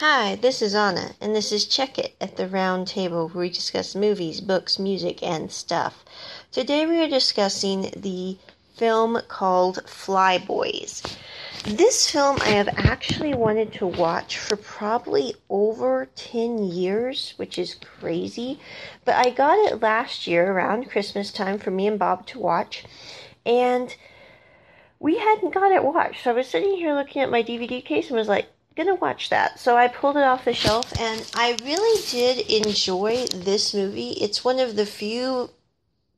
Hi, this is Anna, and this is Check It at the Round Table where we discuss movies, books, music, and stuff. Today we are discussing the film called Flyboys. This film I have actually wanted to watch for probably over 10 years, which is crazy. But I got it last year around Christmas time for me and Bob to watch, and we hadn't got it watched. So I was sitting here looking at my DVD case and was like, gonna watch that. So I pulled it off the shelf and I really did enjoy this movie. It's one of the few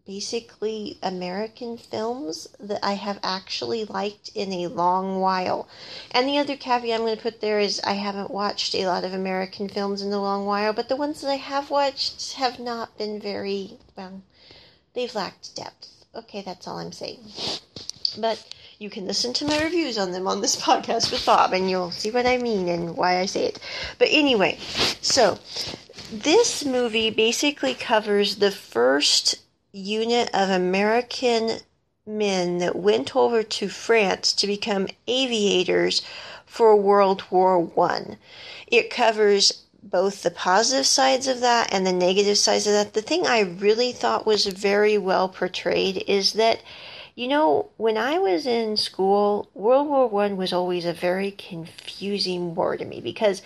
basically American films that I have actually liked in a long while. And the other caveat I'm to put there is I haven't watched a lot of American films in a long while, but the ones that I have watched have not been very, well, they've lacked depth. Okay, that's all I'm saying. But you can listen to my reviews on them on this podcast with Bob, and you'll see what I mean and why I say it. But anyway, so this movie basically covers the first unit of American men that went over to France to become aviators for World War One. It covers both the positive sides of that and the negative sides of that. The thing I really thought was very well portrayed is that you know, when I was in school, World War One was always a very confusing war to me because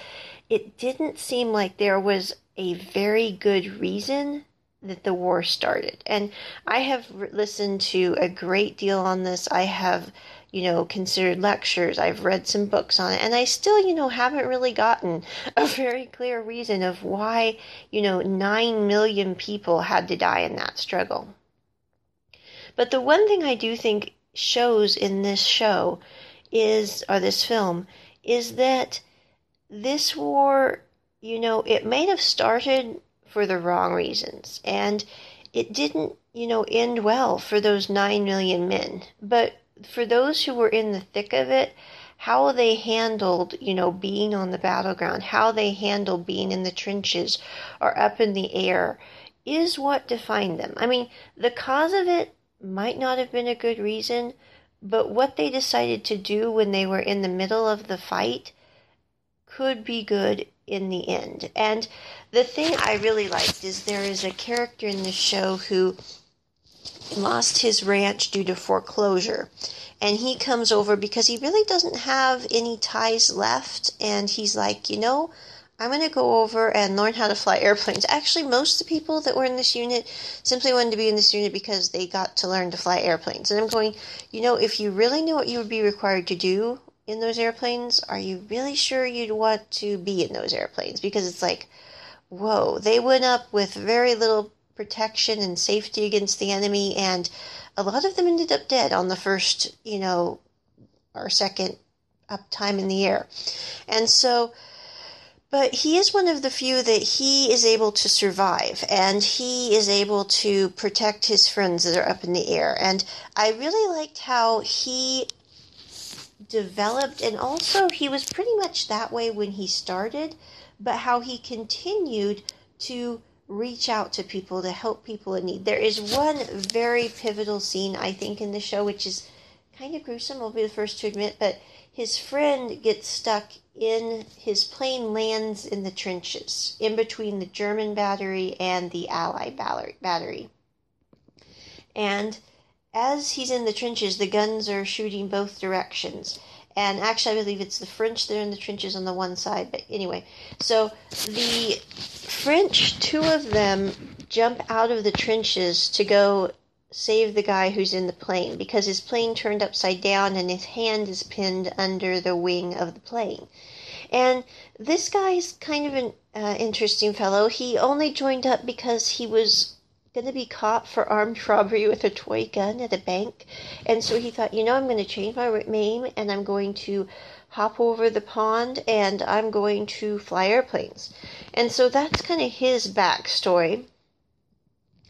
it didn't seem like there was a very good reason that the war started. And I have listened to a great deal on this. I have, you know, considered lectures. I've read some books on it. And I still, you know, haven't really gotten a very clear reason of why, you know, 9 million people had to die in that struggle. But the one thing I do think shows in this show is, or this film, is that this war, you know, it may have started for the wrong reasons and it didn't, you know, end well for those 9 million men. But for those who were in the thick of it, how they handled, you know, being on the battleground, how they handled being in the trenches or up in the air is what defined them. I mean, the cause of it might not have been a good reason, but what they decided to do when they were in the middle of the fight could be good in the end. And the thing I really liked is there is a character in the show who lost his ranch due to foreclosure. And he comes over because he really doesn't have any ties left. And he's like, you know, I'm going to go over and learn how to fly airplanes. Actually, most of the people that were in this unit simply wanted to be in this unit because they got to learn to fly airplanes. And I'm going, you know, if you really knew what you would be required to do in those airplanes, are you really sure you'd want to be in those airplanes? Because it's like, whoa, they went up with very little protection and safety against the enemy, and a lot of them ended up dead on the first, you know, or second up time in the air. And so, but he is one of the few that he is able to survive and he is able to protect his friends that are up in the air. And I really liked how he developed, and also he was pretty much that way when he started, but how he continued to reach out to people to help people in need. There is one very pivotal scene, I think, in the show, which is kind of gruesome. I'll be the first to admit, but his friend gets stuck in his plane lands in the trenches in between the German battery and the Allied battery. And as he's in the trenches, the guns are shooting both directions. And actually, I believe it's the French that are in the trenches on the one side. But anyway, so the French, two of them jump out of the trenches to go save the guy who's in the plane because his plane turned upside down and his hand is pinned under the wing of the plane. And this guy's kind of an uh, interesting fellow. He only joined up because he was going to be caught for armed robbery with a toy gun at a bank. And so he thought, you know, I'm going to change my name and I'm going to hop over the pond and I'm going to fly airplanes. And so that's kind of his backstory.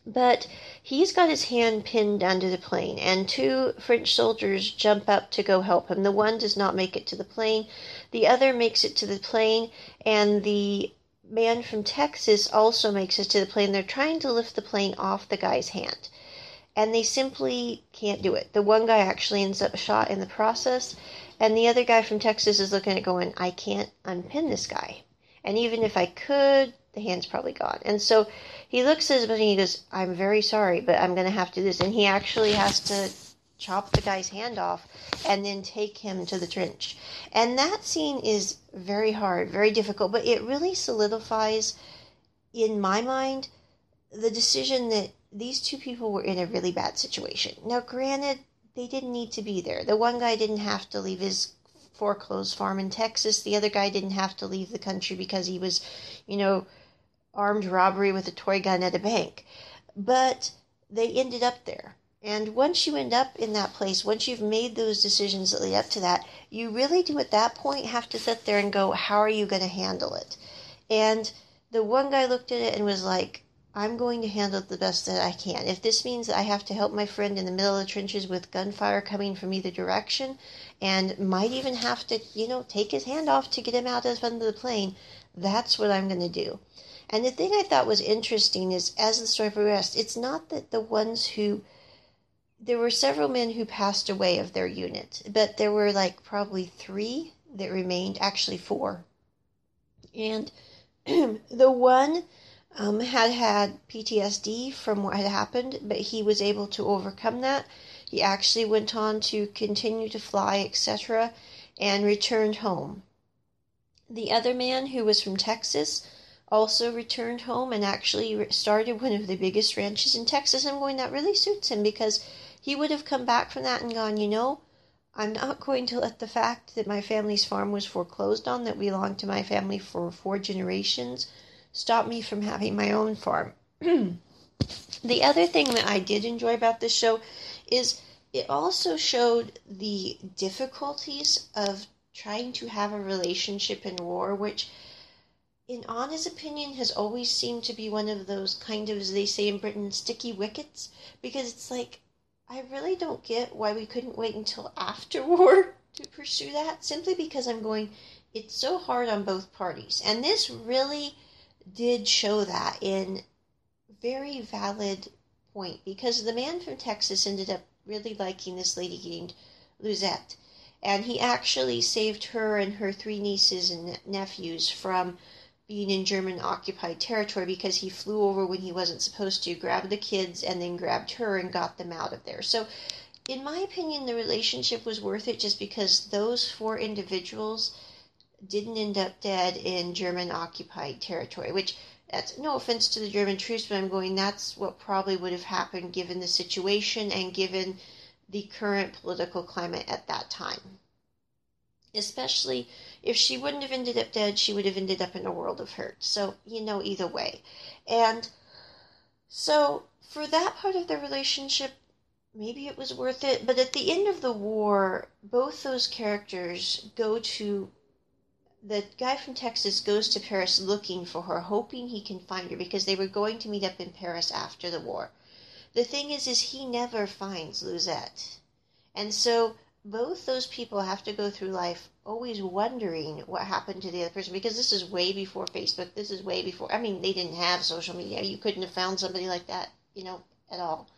But he's got his hand pinned under the plane, and two French soldiers jump up to go help him. The one does not make it to the plane, the other makes it to the plane, and the man from Texas also makes it to the plane. They're trying to lift the plane off the guy's hand, and they simply can't do it. The one guy actually ends up shot in the process, and the other guy from Texas is looking at going, I can't unpin this guy. And even if I could, the hand's probably gone. And so he looks at his and he goes, I'm very sorry, but I'm going to have to do this. And he actually has to chop the guy's hand off and then take him to the trench. And that scene is very hard, very difficult, but it really solidifies, in my mind, the decision that these two people were in a really bad situation. Now, granted, they didn't need to be there. The one guy didn't have to leave his foreclosed farm in Texas. The other guy didn't have to leave the country because he was, you know, armed robbery with a toy gun at a bank. But they ended up there. And once you end up in that place, once you've made those decisions that lead up to that, you really do at that point have to sit there and go, how are you going to handle it? And the one guy looked at it and was like, I'm going to handle it the best that I can. If this means that I have to help my friend in the middle of the trenches with gunfire coming from either direction and might even have to, you know, take his hand off to get him out of under the plane, that's what I'm going to do. And the thing I thought was interesting is as the story progressed, it's not that the ones who there were several men who passed away of their unit, but there were like probably three that remained, actually four. And the one um, had had PTSD from what had happened, but he was able to overcome that. He actually went on to continue to fly, etc., and returned home. The other man, who was from Texas, also returned home and actually started one of the biggest ranches in Texas. I'm going, that really suits him because he would have come back from that and gone, you know, I'm not going to let the fact that my family's farm was foreclosed on, that belonged to my family for four generations, stop me from having my own farm. the other thing that I did enjoy about this show is it also showed the difficulties of trying to have a relationship in war, which, in Anna's opinion, has always seemed to be one of those kind of, as they say in Britain, sticky wickets. Because it's like, I really don't get why we couldn't wait until after war to pursue that, simply because I'm going, it's so hard on both parties. And this really did show that in a very valid point because the man from Texas ended up really liking this lady named Luzette. And he actually saved her and her three nieces and nephews from being in German occupied territory because he flew over when he wasn't supposed to, grabbed the kids, and then grabbed her and got them out of there. So, in my opinion, the relationship was worth it just because those four individuals didn't end up dead in German occupied territory, which that's no offense to the German troops, but I'm going, that's what probably would have happened given the situation and given the current political climate at that time. Especially if she wouldn't have ended up dead, she would have ended up in a world of hurt. So, you know, either way. And so, for that part of the relationship, maybe it was worth it. But at the end of the war, both those characters go to the guy from Texas goes to Paris looking for her, hoping he can find her because they were going to meet up in Paris after the war. The thing is, is he never finds Luzette, and so both those people have to go through life always wondering what happened to the other person because this is way before Facebook. This is way before. I mean, they didn't have social media. You couldn't have found somebody like that, you know, at all.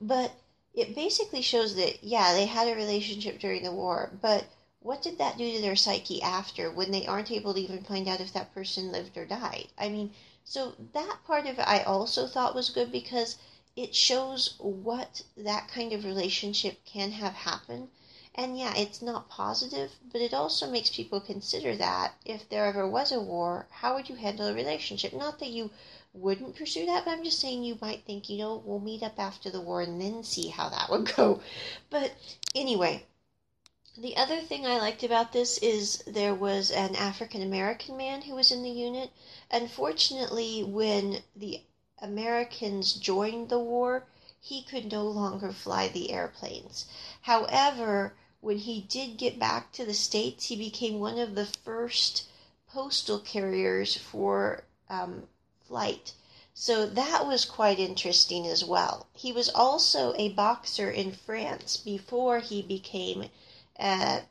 But it basically shows that yeah, they had a relationship during the war, but what did that do to their psyche after when they aren't able to even find out if that person lived or died? I mean, so that part of it I also thought was good because it shows what that kind of relationship can have happened. And yeah, it's not positive, but it also makes people consider that if there ever was a war, how would you handle a relationship? Not that you wouldn't pursue that, but I'm just saying you might think, you know, we'll meet up after the war and then see how that would go. But anyway, the other thing I liked about this is there was an African American man who was in the unit. Unfortunately, when the Americans joined the war, he could no longer fly the airplanes. However, when he did get back to the States, he became one of the first postal carriers for um, flight. So that was quite interesting as well. He was also a boxer in France before he became a,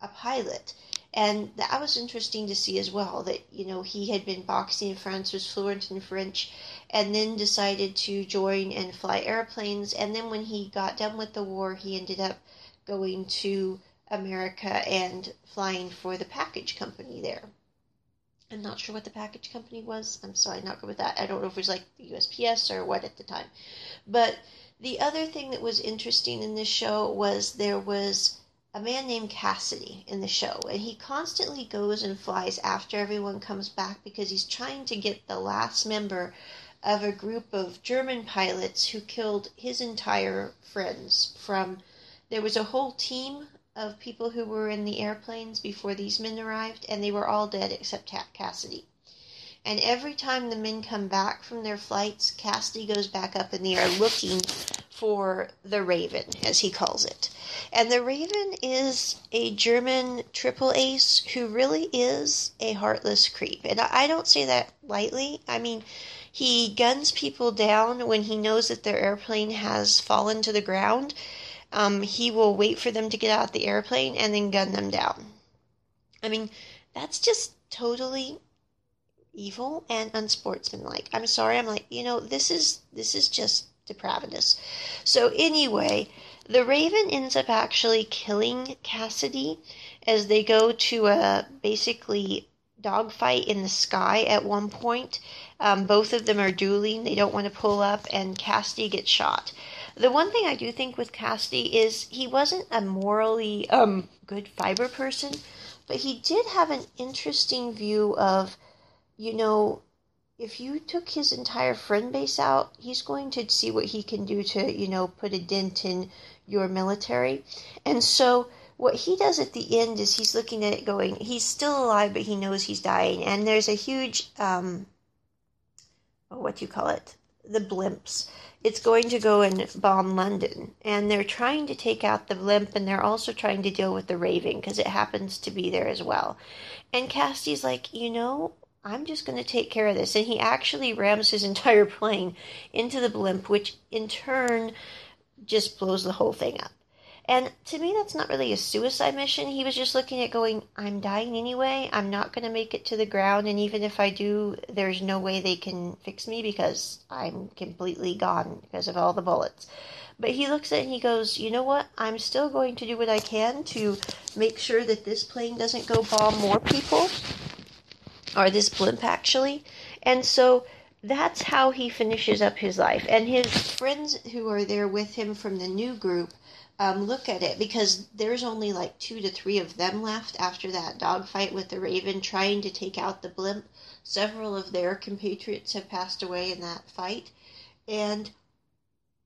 a pilot. And that was interesting to see as well that, you know, he had been boxing in France, was fluent in French, and then decided to join and fly airplanes. And then when he got done with the war, he ended up going to America and flying for the package company there. I'm not sure what the package company was. I'm sorry, not good with that. I don't know if it was like the USPS or what at the time. But the other thing that was interesting in this show was there was a man named Cassidy in the show, and he constantly goes and flies after everyone comes back because he's trying to get the last member of a group of German pilots who killed his entire friends from there was a whole team of people who were in the airplanes before these men arrived, and they were all dead except Cassidy. And every time the men come back from their flights, Cassidy goes back up in the air looking for the Raven, as he calls it. And the Raven is a German triple ace who really is a heartless creep. And I don't say that lightly. I mean, he guns people down when he knows that their airplane has fallen to the ground um, he will wait for them to get out the airplane and then gun them down. I mean, that's just totally evil and unsportsmanlike. I'm sorry. I'm like, you know, this is this is just depravitous. So anyway, the Raven ends up actually killing Cassidy as they go to a basically dogfight in the sky at one point. Um, both of them are dueling. They don't want to pull up, and Cassidy gets shot. The one thing I do think with Cassidy is he wasn't a morally um, good fiber person, but he did have an interesting view of, you know, if you took his entire friend base out, he's going to see what he can do to, you know, put a dent in your military. And so what he does at the end is he's looking at it going, he's still alive, but he knows he's dying. And there's a huge, um, what do you call it? The blimps it's going to go and bomb London. And they're trying to take out the blimp and they're also trying to deal with the Raven because it happens to be there as well. And Cassidy's like, you know, I'm just going to take care of this. And he actually rams his entire plane into the blimp, which in turn just blows the whole thing up. And to me, that's not really a suicide mission. He was just looking at going, I'm dying anyway. I'm not going to make it to the ground. And even if I do, there's no way they can fix me because I'm completely gone because of all the bullets. But he looks at it and he goes, You know what? I'm still going to do what I can to make sure that this plane doesn't go bomb more people, or this blimp actually. And so that's how he finishes up his life. And his friends who are there with him from the new group um, look at it because there's only like two to three of them left after that dogfight with the Raven trying to take out the blimp. Several of their compatriots have passed away in that fight, and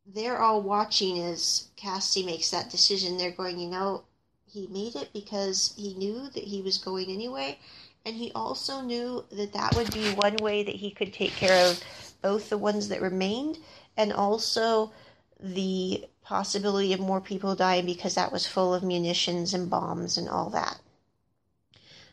they're all watching as Cassie makes that decision. They're going, you know, he made it because he knew that he was going anyway, and he also knew that that would be one way that he could take care of both the ones that remained and also the possibility of more people dying because that was full of munitions and bombs and all that.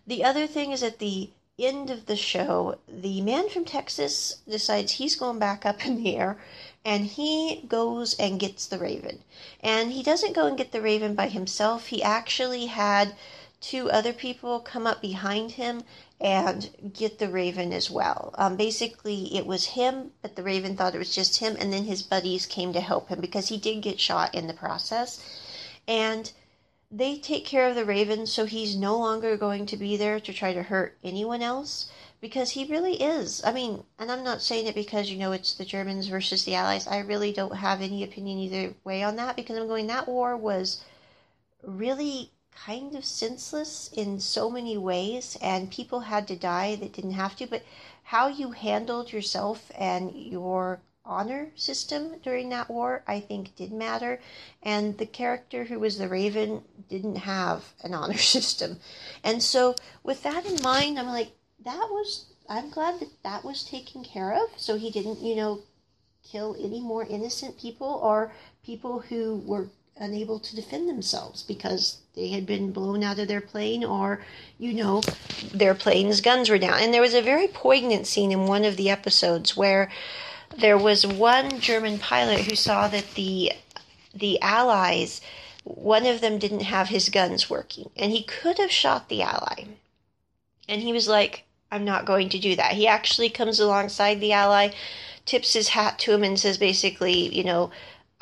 The other thing is at the end of the show, the man from Texas decides he's going back up in the air and he goes and gets the raven. And he doesn't go and get the raven by himself. He actually had two other people come up behind him and get the raven as well. Um, basically, it was him, but the raven thought it was just him, and then his buddies came to help him because he did get shot in the process. And they take care of the raven, so he's no longer going to be there to try to hurt anyone else because he really is. I mean, and I'm not saying it because you know it's the Germans versus the Allies. I really don't have any opinion either way on that because I'm going that war was really kind of senseless in so many ways, and people had to die that didn't have to. But how you handled yourself and your honor system during that war, I think, did matter. And the character who was the Raven didn't have an honor system. And so, with that in mind, I'm like, that was, I'm glad that that was taken care of. So he didn't, you know, kill any more innocent people or people who were unable to defend themselves because they had been blown out of their plane or you know their plane's guns were down. And there was a very poignant scene in one of the episodes where there was one german pilot who saw that the the allies one of them didn't have his guns working. And he could have shot the ally. And he was like i'm not going to do that. He actually comes alongside the ally tips his hat to him and says basically you know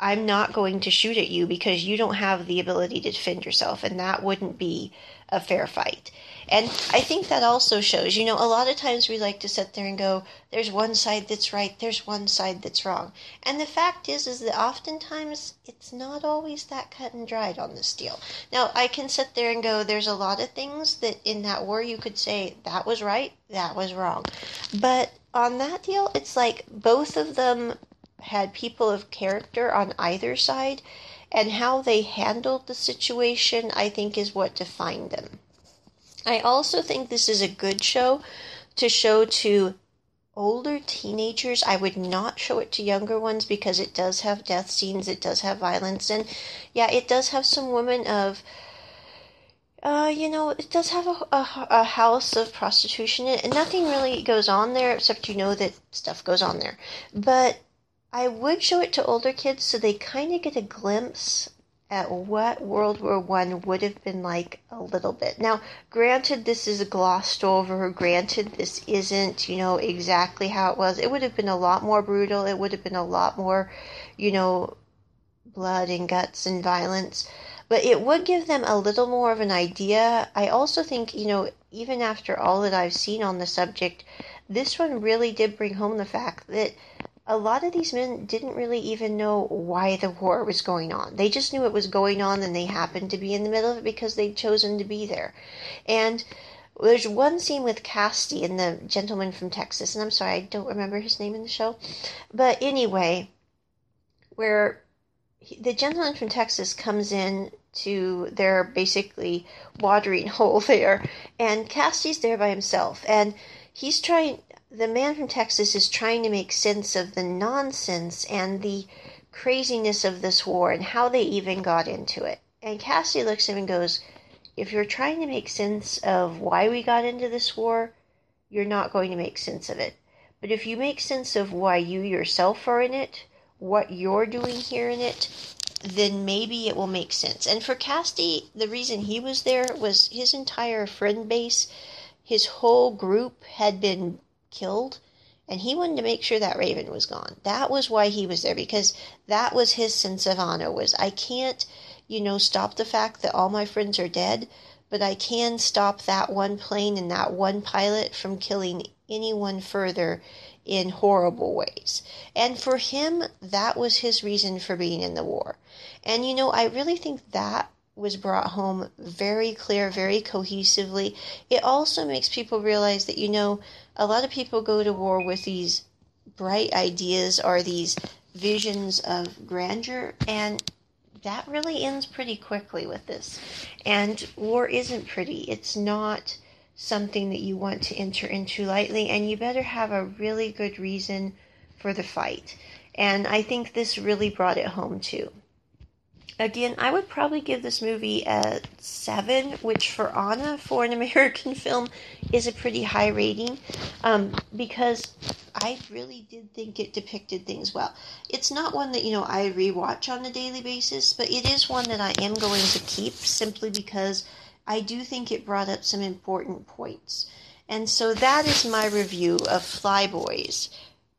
I'm not going to shoot at you because you don't have the ability to defend yourself, and that wouldn't be a fair fight. And I think that also shows, you know, a lot of times we like to sit there and go, there's one side that's right, there's one side that's wrong. And the fact is, is that oftentimes it's not always that cut and dried on this deal. Now, I can sit there and go, there's a lot of things that in that war you could say, that was right, that was wrong. But on that deal, it's like both of them had people of character on either side, and how they handled the situation, I think, is what defined them. I also think this is a good show to show to older teenagers. I would not show it to younger ones because it does have death scenes, it does have violence, and yeah, it does have some women of. Uh, you know, it does have a, a, a house of prostitution, and nothing really goes on there except you know that stuff goes on there. But I would show it to older kids so they kind of get a glimpse at what World War One would have been like a little bit. Now, granted, this is glossed over. Granted, this isn't, you know, exactly how it was. It would have been a lot more brutal. It would have been a lot more, you know, blood and guts and violence. But it would give them a little more of an idea. I also think, you know, even after all that I've seen on the subject, this one really did bring home the fact that a lot of these men didn't really even know why the war was going on. They just knew it was going on and they happened to be in the middle of it because they'd chosen to be there. And there's one scene with Casty and the gentleman from Texas, and I'm sorry, I don't remember his name in the show. But anyway, where he, the gentleman from Texas comes in to their basically watering hole there, and Casty's there by himself, and he's trying the man from Texas is trying to make sense of the nonsense and the craziness of this war and how they even got into it. And Cassie looks at him and goes, If you're trying to make sense of why we got into this war, you're not going to make sense of it. But if you make sense of why you yourself are in it, what you're doing here in it, then maybe it will make sense. And for Casty, the reason he was there was his entire friend base, his whole group had been killed and he wanted to make sure that raven was gone. That was why he was there because that was his sense of honor was i can't you know stop the fact that all my friends are dead but i can stop that one plane and that one pilot from killing anyone further in horrible ways. And for him that was his reason for being in the war. And you know i really think that was brought home very clear, very cohesively. It also makes people realize that, you know, a lot of people go to war with these bright ideas or these visions of grandeur, and that really ends pretty quickly with this. And war isn't pretty. It's not something that you want to enter into lightly, and you better have a really good reason for the fight. And I think this really brought it home too. Again, I would probably give this movie a 7, which for Anna, for an American film, is a pretty high rating um, because I really did think it depicted things well. It's not one that, you know, I rewatch on a daily basis, but it is one that I am going to keep simply because I do think it brought up some important points. And so that is my review of Flyboys.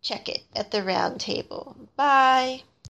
Check it at the round table. Bye.